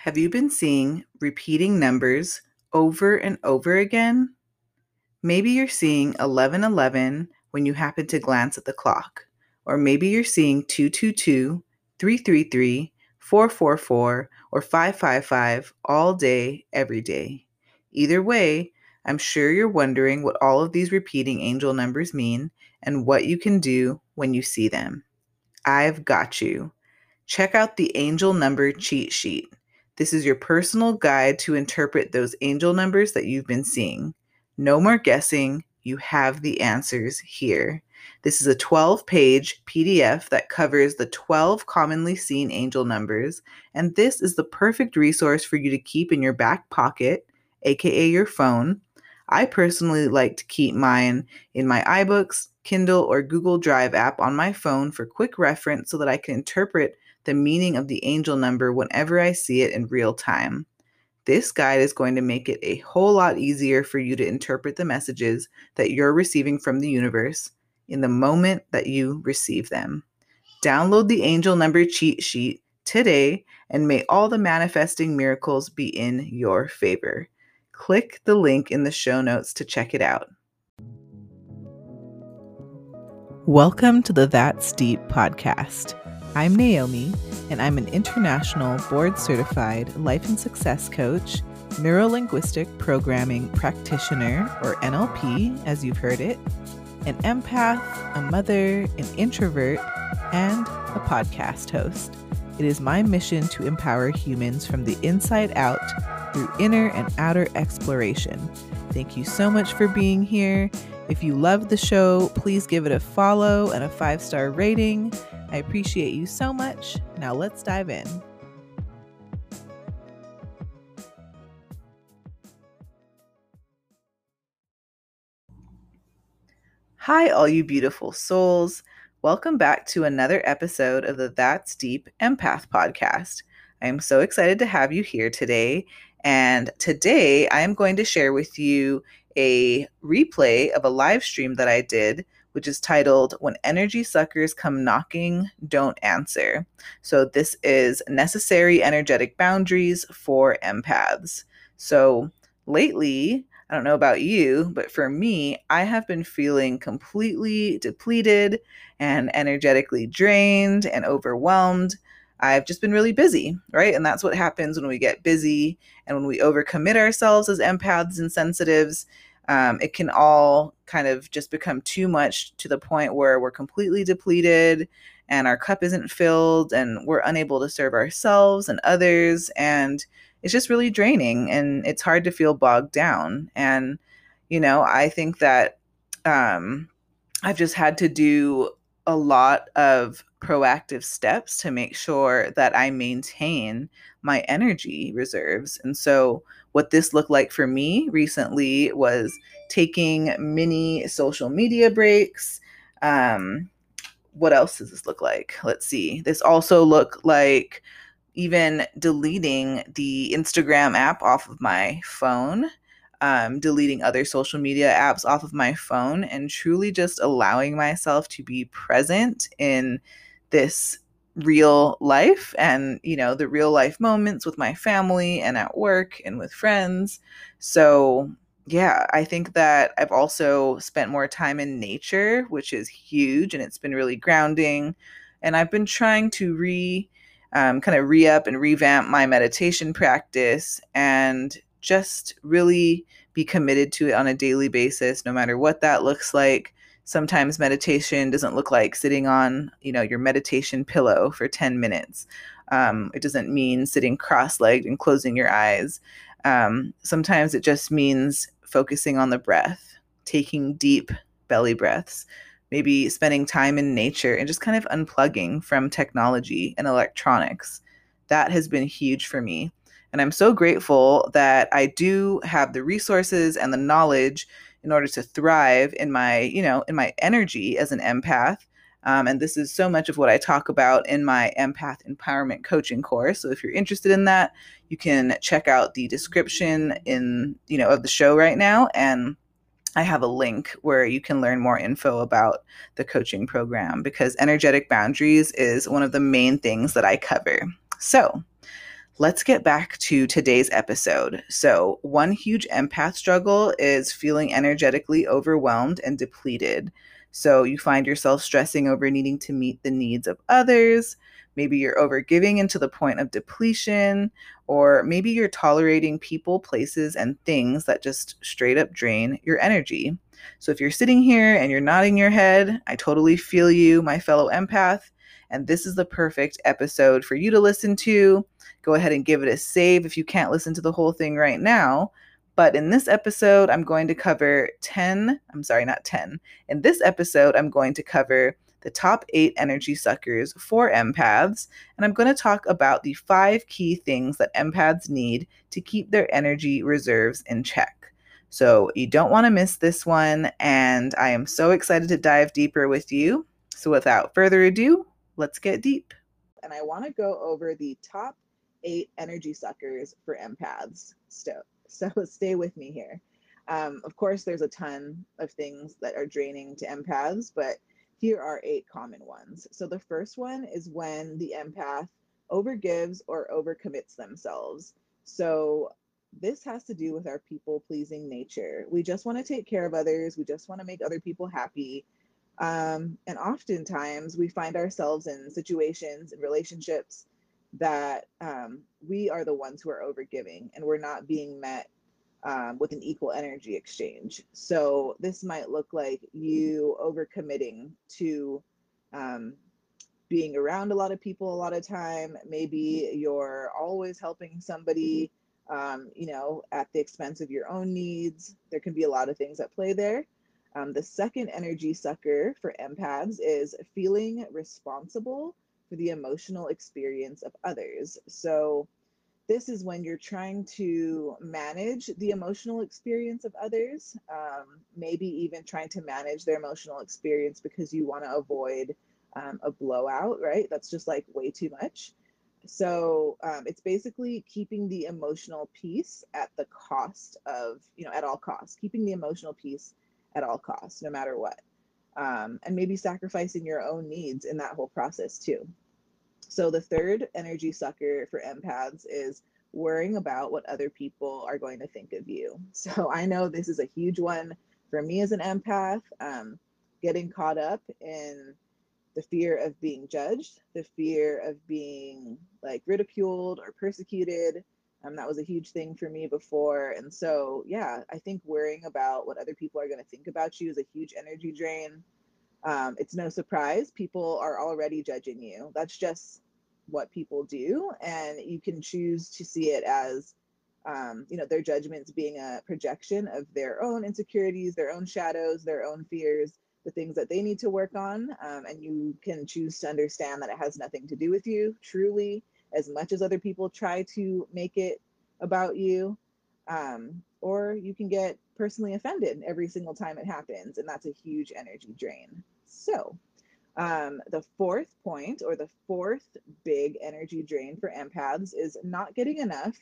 Have you been seeing repeating numbers over and over again? Maybe you're seeing 1111 when you happen to glance at the clock, or maybe you're seeing 222, 333, 444, or 555 all day, every day. Either way, I'm sure you're wondering what all of these repeating angel numbers mean and what you can do when you see them. I've got you. Check out the angel number cheat sheet. This is your personal guide to interpret those angel numbers that you've been seeing. No more guessing. You have the answers here. This is a 12 page PDF that covers the 12 commonly seen angel numbers, and this is the perfect resource for you to keep in your back pocket, aka your phone. I personally like to keep mine in my iBooks, Kindle, or Google Drive app on my phone for quick reference so that I can interpret the meaning of the angel number whenever I see it in real time. This guide is going to make it a whole lot easier for you to interpret the messages that you're receiving from the universe in the moment that you receive them. Download the angel number cheat sheet today and may all the manifesting miracles be in your favor. Click the link in the show notes to check it out. Welcome to the That's Deep podcast. I'm Naomi, and I'm an international board certified life and success coach, neurolinguistic programming practitioner, or NLP, as you've heard it, an empath, a mother, an introvert, and a podcast host. It is my mission to empower humans from the inside out through inner and outer exploration. Thank you so much for being here. If you love the show, please give it a follow and a five star rating. I appreciate you so much. Now let's dive in. Hi, all you beautiful souls. Welcome back to another episode of the That's Deep Empath podcast. I am so excited to have you here today. And today I am going to share with you a replay of a live stream that I did which is titled When Energy Suckers Come Knocking, Don't Answer. So, this is necessary energetic boundaries for empaths. So, lately, I don't know about you, but for me, I have been feeling completely depleted and energetically drained and overwhelmed. I've just been really busy, right? And that's what happens when we get busy and when we overcommit ourselves as empaths and sensitives um, it can all kind of just become too much to the point where we're completely depleted and our cup isn't filled and we're unable to serve ourselves and others. And it's just really draining and it's hard to feel bogged down. And you know i think that um, i've just had to do a lot of proactive steps to make sure that i maintain my energy reserves. And so what this looked like for me recently was taking mini social media breaks. Um, what else does this look like? Let's see. This also looked like even deleting the Instagram app off of my phone, um, deleting other social media apps off of my phone, and truly just allowing myself to be present in this real life and you know the real life moments with my family and at work and with friends. So yeah i think that i've also spent more time in nature which is huge and it's been really grounding. And i've been trying to re um, kind of re-up and revamp my meditation practice and just really be committed to it on a daily basis no matter what that looks like sometimes meditation doesn't look like sitting on you know your meditation pillow for 10 minutes. Um, it doesn't mean sitting cross-legged and closing your eyes. Um, sometimes it just means focusing on the breath taking deep belly breaths maybe spending time in nature and just kind of unplugging from technology and electronics. That has been huge for me and i'm so grateful that i do have the resources and the knowledge in order to thrive in my, you know, in my energy as an empath. Um, and this is so much of what I talk about in my empath empowerment coaching course. So if you're interested in that, you can check out the description in, you know, of the show right now. And I have a link where you can learn more info about the coaching program because energetic boundaries is one of the main things that I cover. So let's get back to today's episode. So, one huge empath struggle is feeling energetically overwhelmed and depleted. So, you find yourself stressing over needing to meet the needs of others. Maybe you're overgiving into the point of depletion, or maybe you're tolerating people, places, and things that just straight up drain your energy. So, if you're sitting here and you're nodding your head, I totally feel you, my fellow empath. And this is the perfect episode for you to listen to go ahead and give it a save if you can't listen to the whole thing right now. But in this episode, I'm going to cover 10, I'm sorry, not 10. In this episode, I'm going to cover the top eight energy suckers for empaths, and I'm going to talk about the five key things that empaths need to keep their energy reserves in check. So you don't want to miss this one, and I am so excited to dive deeper with you. So without further ado, let's get deep. And I want to go over the top eight energy suckers for empaths. So, so stay with me here. Um, of course, there's a ton of things that are draining to empaths, but here are eight common ones. So the first one is when the empath overgives or overcommits themselves. So this has to do with our people pleasing nature. We just want to take care of others. We just want to make other people happy. Um, and oftentimes we find ourselves in situations and relationships that um, we are the ones who are overgiving and we're not being met um, with an equal energy exchange. So this might look like you overcommitting to um, being around a lot of people a lot of time. Maybe you're always helping somebody, um, you know, at the expense of your own needs. There can be a lot of things at play there. Um, the second energy sucker for empaths is feeling responsible for the emotional experience of others. So, this is when you're trying to manage the emotional experience of others, um, maybe even trying to manage their emotional experience because you want to avoid um, a blowout, right? That's just like way too much. So um, it's basically keeping the emotional piece at the cost of, you know, at all costs, keeping the emotional piece at all costs, no matter what um, and maybe sacrificing your own needs in that whole process too. So the third energy sucker for empaths is worrying about what other people are going to think of you. So I know this is a huge one for me as an empath, um, getting caught up in the fear of being judged, the fear of being like ridiculed or persecuted. Um, that was a huge thing for me before. And so, yeah, I think worrying about what other people are going to think about you is a huge energy drain. Um, it's no surprise people are already judging you. That's just what people do, and you can choose to see it as, um, you know, their judgments being a projection of their own insecurities, their own shadows, their own fears, the things that they need to work on, um, and you can choose to understand that it has nothing to do with you, truly, as much as other people try to make it about you. Um, or you can get personally offended every single time it happens, and that's a huge energy drain. So, um, the fourth point, or the fourth big energy drain for empaths, is not getting enough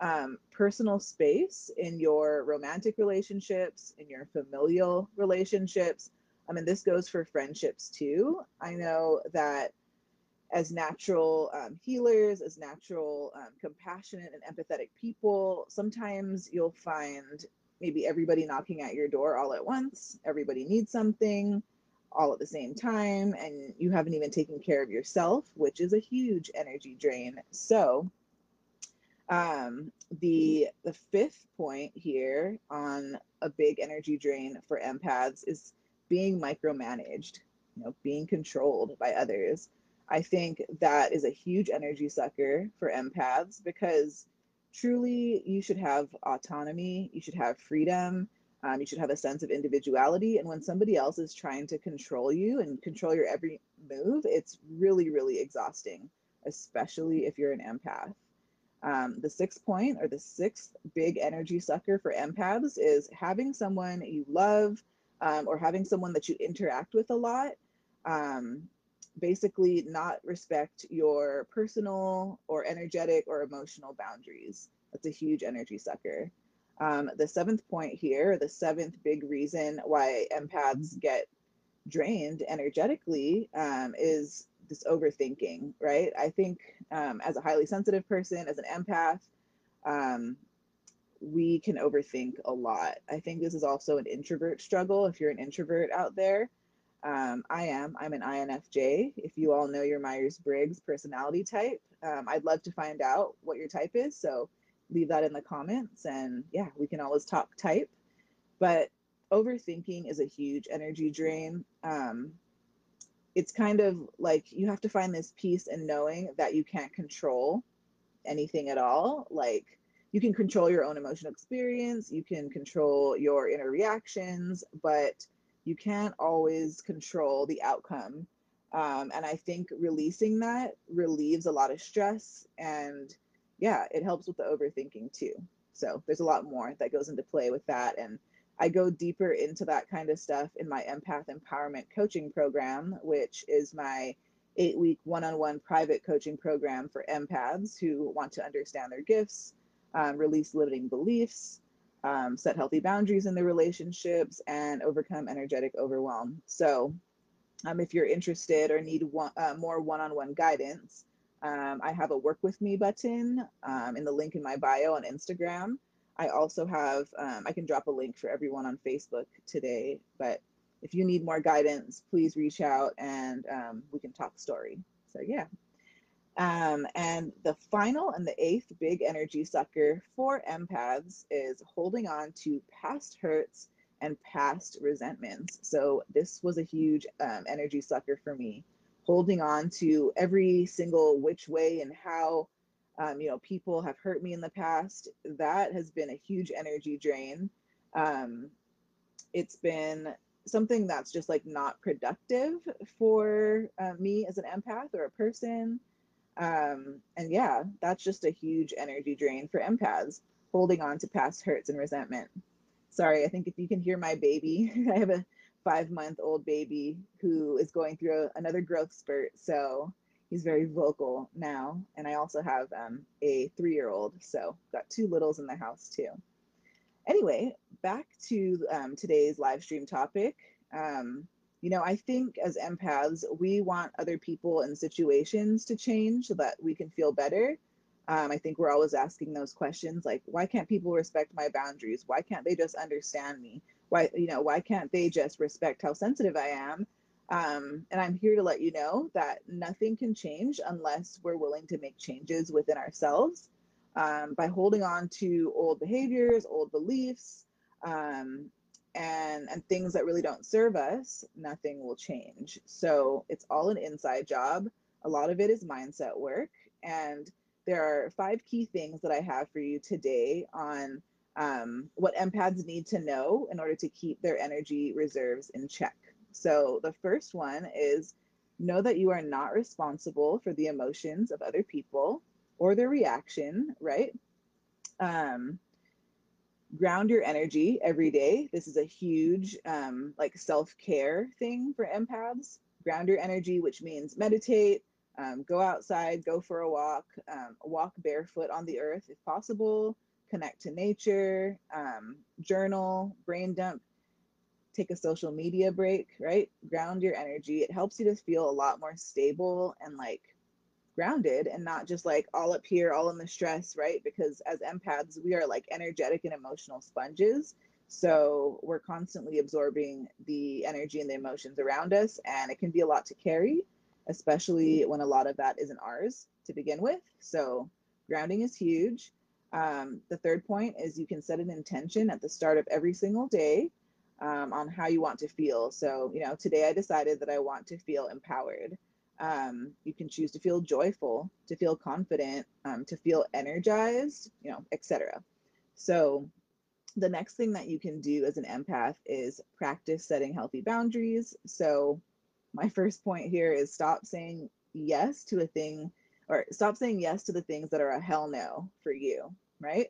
um, personal space in your romantic relationships, in your familial relationships. I mean, this goes for friendships too. I know that as natural um, healers, as natural, um, compassionate, and empathetic people, sometimes you'll find maybe everybody knocking at your door all at once. Everybody needs something all at the same time, and you haven't even taken care of yourself, which is a huge energy drain. So, um, the the fifth point here on a big energy drain for empaths is being micromanaged, you know, being controlled by others. I think that is a huge energy sucker for empaths because truly you should have autonomy, you should have freedom, um, you should have a sense of individuality. And when somebody else is trying to control you and control your every move, it's really, really exhausting, especially if you're an empath. Um, the sixth point or the sixth big energy sucker for empaths is having someone you love um, or having someone that you interact with a lot um, basically not respect your personal or energetic or emotional boundaries. That's a huge energy sucker. Um, the seventh point here, the seventh big reason why empaths get drained energetically um, is this overthinking, right? I think um, as a highly sensitive person, as an empath, um, we can overthink a lot. I think this is also an introvert struggle. If you're an introvert out there, um, I am. I'm an INFJ. If you all know your Myers Briggs personality type, um, I'd love to find out what your type is. So leave that in the comments. And yeah, we can always talk type. But overthinking is a huge energy drain. Um, it's kind of like you have to find this peace in knowing that you can't control anything at all. Like you can control your own emotional experience, you can control your inner reactions, but you can't always control the outcome. Um, and I think releasing that relieves a lot of stress and yeah, it helps with the overthinking too. So there's a lot more that goes into play with that. And I go deeper into that kind of stuff in my empath empowerment coaching program, which is my eight week one on one private coaching program for empaths who want to understand their gifts, um, release limiting beliefs, um, set healthy boundaries in the relationships, and overcome energetic overwhelm. So, um, if you're interested or need one, uh, more one on one guidance, um, I have a work with me button um, in the link in my bio on Instagram. I also have, um, I can drop a link for everyone on Facebook today, but if you need more guidance, please reach out and um, we can talk story. So, yeah. Um, and the final and the eighth big energy sucker for empaths is holding on to past hurts and past resentments. So, this was a huge um, energy sucker for me, holding on to every single which way and how um, you know, people have hurt me in the past. That has been a huge energy drain. Um, it's been something that's just like not productive for uh, me as an empath or a person. Um, and yeah, that's just a huge energy drain for empaths, holding on to past hurts and resentment. Sorry, I think if you can hear my baby, I have a five month old baby who is going through a, another growth spurt. So he's very vocal now. And I also have um, a three year old. So got two littles in the house too. Anyway, back to um, today's live stream topic. Um, you know, I think as empaths, we want other people and situations to change so that we can feel better. Um, I think we're always asking those questions like, why can't people respect my boundaries? Why can't they just understand me? Why, you know, why can't they just respect how sensitive I am? Um, and I'm here to let you know that nothing can change unless we're willing to make changes within ourselves. Um, by holding on to old behaviors, old beliefs, um, and and things that really don't serve us, nothing will change. So it's all an inside job. A lot of it is mindset work, and there are five key things that I have for you today on um, what empaths need to know in order to keep their energy reserves in check. So the first one is know that you are not responsible for the emotions of other people or their reaction, right? Um, ground your energy every day. This is a huge um, like self-care thing for empaths. Ground your energy, which means meditate, um, go outside, go for a walk, um, walk barefoot on the earth if possible, connect to nature, um, journal, brain dump, take a social media break, right? Ground your energy. It helps you to feel a lot more stable and like grounded and not just like all up here, all in the stress, right? Because as empaths, we are like energetic and emotional sponges. So we're constantly absorbing the energy and the emotions around us, and it can be a lot to carry, especially when a lot of that isn't ours to begin with. So grounding is huge. Um, the third point is you can set an intention at the start of every single day um, on how you want to feel. So, you know, today I decided that I want to feel empowered. Um, you can choose to feel joyful, to feel confident, um, to feel energized, you know, etc. So, the next thing that you can do as an empath is practice setting healthy boundaries. So, my first point here is stop saying yes to a thing or stop saying yes to the things that are a hell no for you, right?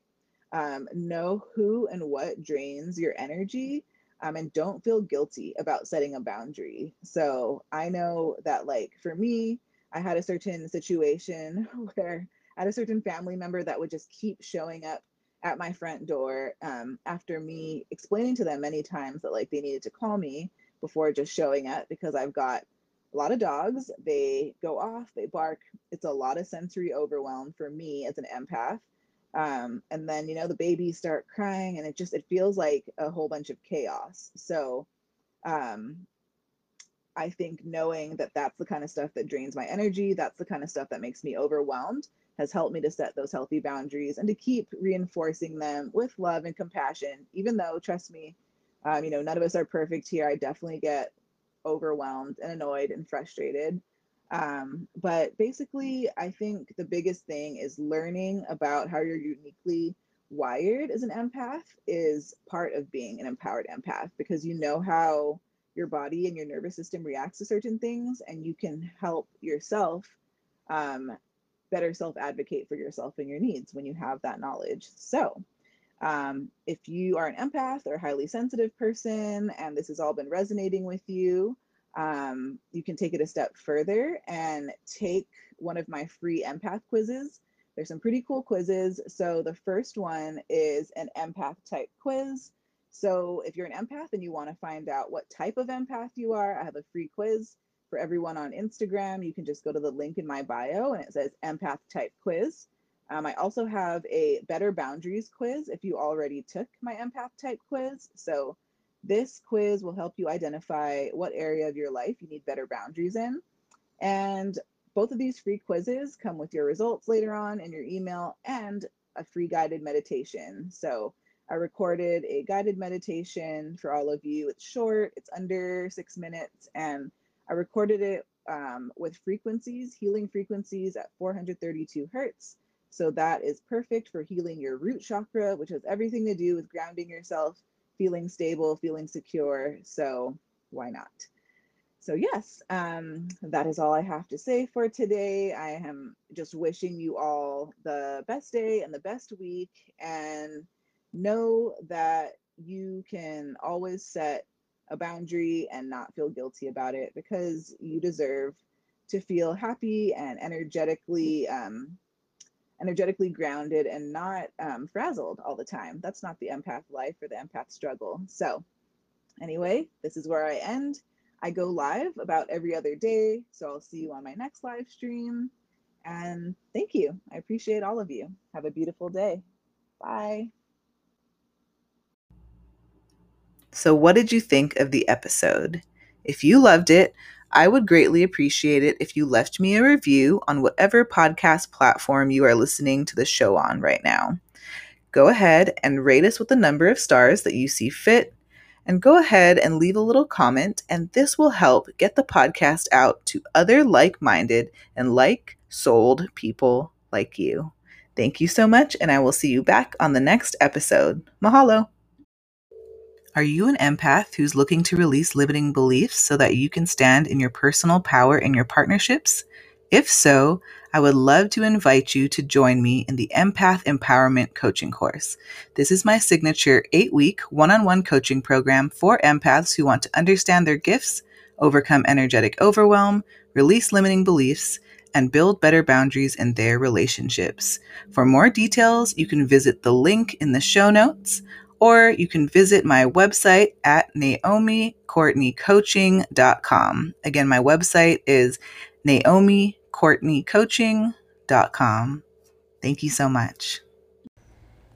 Um, know who and what drains your energy um, and don't feel guilty about setting a boundary. So I know that, like, for me, I had a certain situation where I had a certain family member that would just keep showing up at my front door um, after me explaining to them many times that, like, they needed to call me before just showing up because I've got a lot of dogs, they go off, they bark. It's a lot of sensory overwhelm for me as an empath. Um, and then, you know, the babies start crying and it just, it feels like a whole bunch of chaos. So, um, I think knowing that that's the kind of stuff that drains my energy, that's the kind of stuff that makes me overwhelmed, has helped me to set those healthy boundaries and to keep reinforcing them with love and compassion. Even though, trust me, um, you know, none of us are perfect here. I definitely get overwhelmed and annoyed and frustrated. Um, but basically, I think the biggest thing is learning about how you're uniquely wired as an empath is part of being an empowered empath because you know how your body and your nervous system reacts to certain things and you can help yourself um, better self advocate for yourself and your needs when you have that knowledge. So um, if you are an empath or a highly sensitive person and this has all been resonating with you um, you can take it a step further and take one of my free empath quizzes there's some pretty cool quizzes so the first one is an empath type quiz so if you're an empath and you want to find out what type of empath you are, I have a free quiz for everyone on Instagram. You can just go to the link in my bio and it says empath type quiz. Um, I also have a better boundaries quiz if you already took my empath type quiz. So this quiz will help you identify what area of your life you need better boundaries in. And both of these free quizzes come with your results later on in your email and a free guided meditation. So I recorded a guided meditation for all of you. It's short, it's under six minutes, and I recorded it um, with frequencies, healing frequencies at 432 hertz. So that is perfect for healing your root chakra, which has everything to do with grounding yourself, feeling stable, feeling secure. So why not? So, yes, um, that is all I have to say for today. I am just wishing you all the best day and the best week. And know that you can always set a boundary and not feel guilty about it because you deserve to feel happy and energetically um, energetically grounded and not um, frazzled all the time. That's not the empath life or the empath struggle. So, anyway, this is where I end. I go live about every other day, so I'll see you on my next live stream. And thank you. I appreciate all of you. Have a beautiful day. Bye. So, what did you think of the episode? If you loved it, I would greatly appreciate it if you left me a review on whatever podcast platform you are listening to the show on right now. Go ahead and rate us with the number of stars that you see fit, and go ahead and leave a little comment, and this will help get the podcast out to other like minded and like souled people like you. Thank you so much, and I will see you back on the next episode. Mahalo. Are you an empath who's looking to release limiting beliefs so that you can stand in your personal power in your partnerships? If so, I would love to invite you to join me in the Empath Empowerment Coaching Course. This is my signature eight week one on one coaching program for empaths who want to understand their gifts, overcome energetic overwhelm, release limiting beliefs, and build better boundaries in their relationships. For more details, you can visit the link in the show notes or you can visit my website at naomicourtneycoaching.com. Again, my website is naomicourtneycoaching.com. Thank you so much.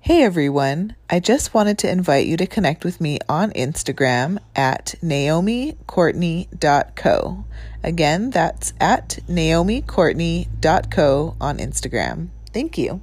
Hey everyone, I just wanted to invite you to connect with me on Instagram at naomicourtney.co. Again, that's at naomicourtney.co on Instagram. Thank you.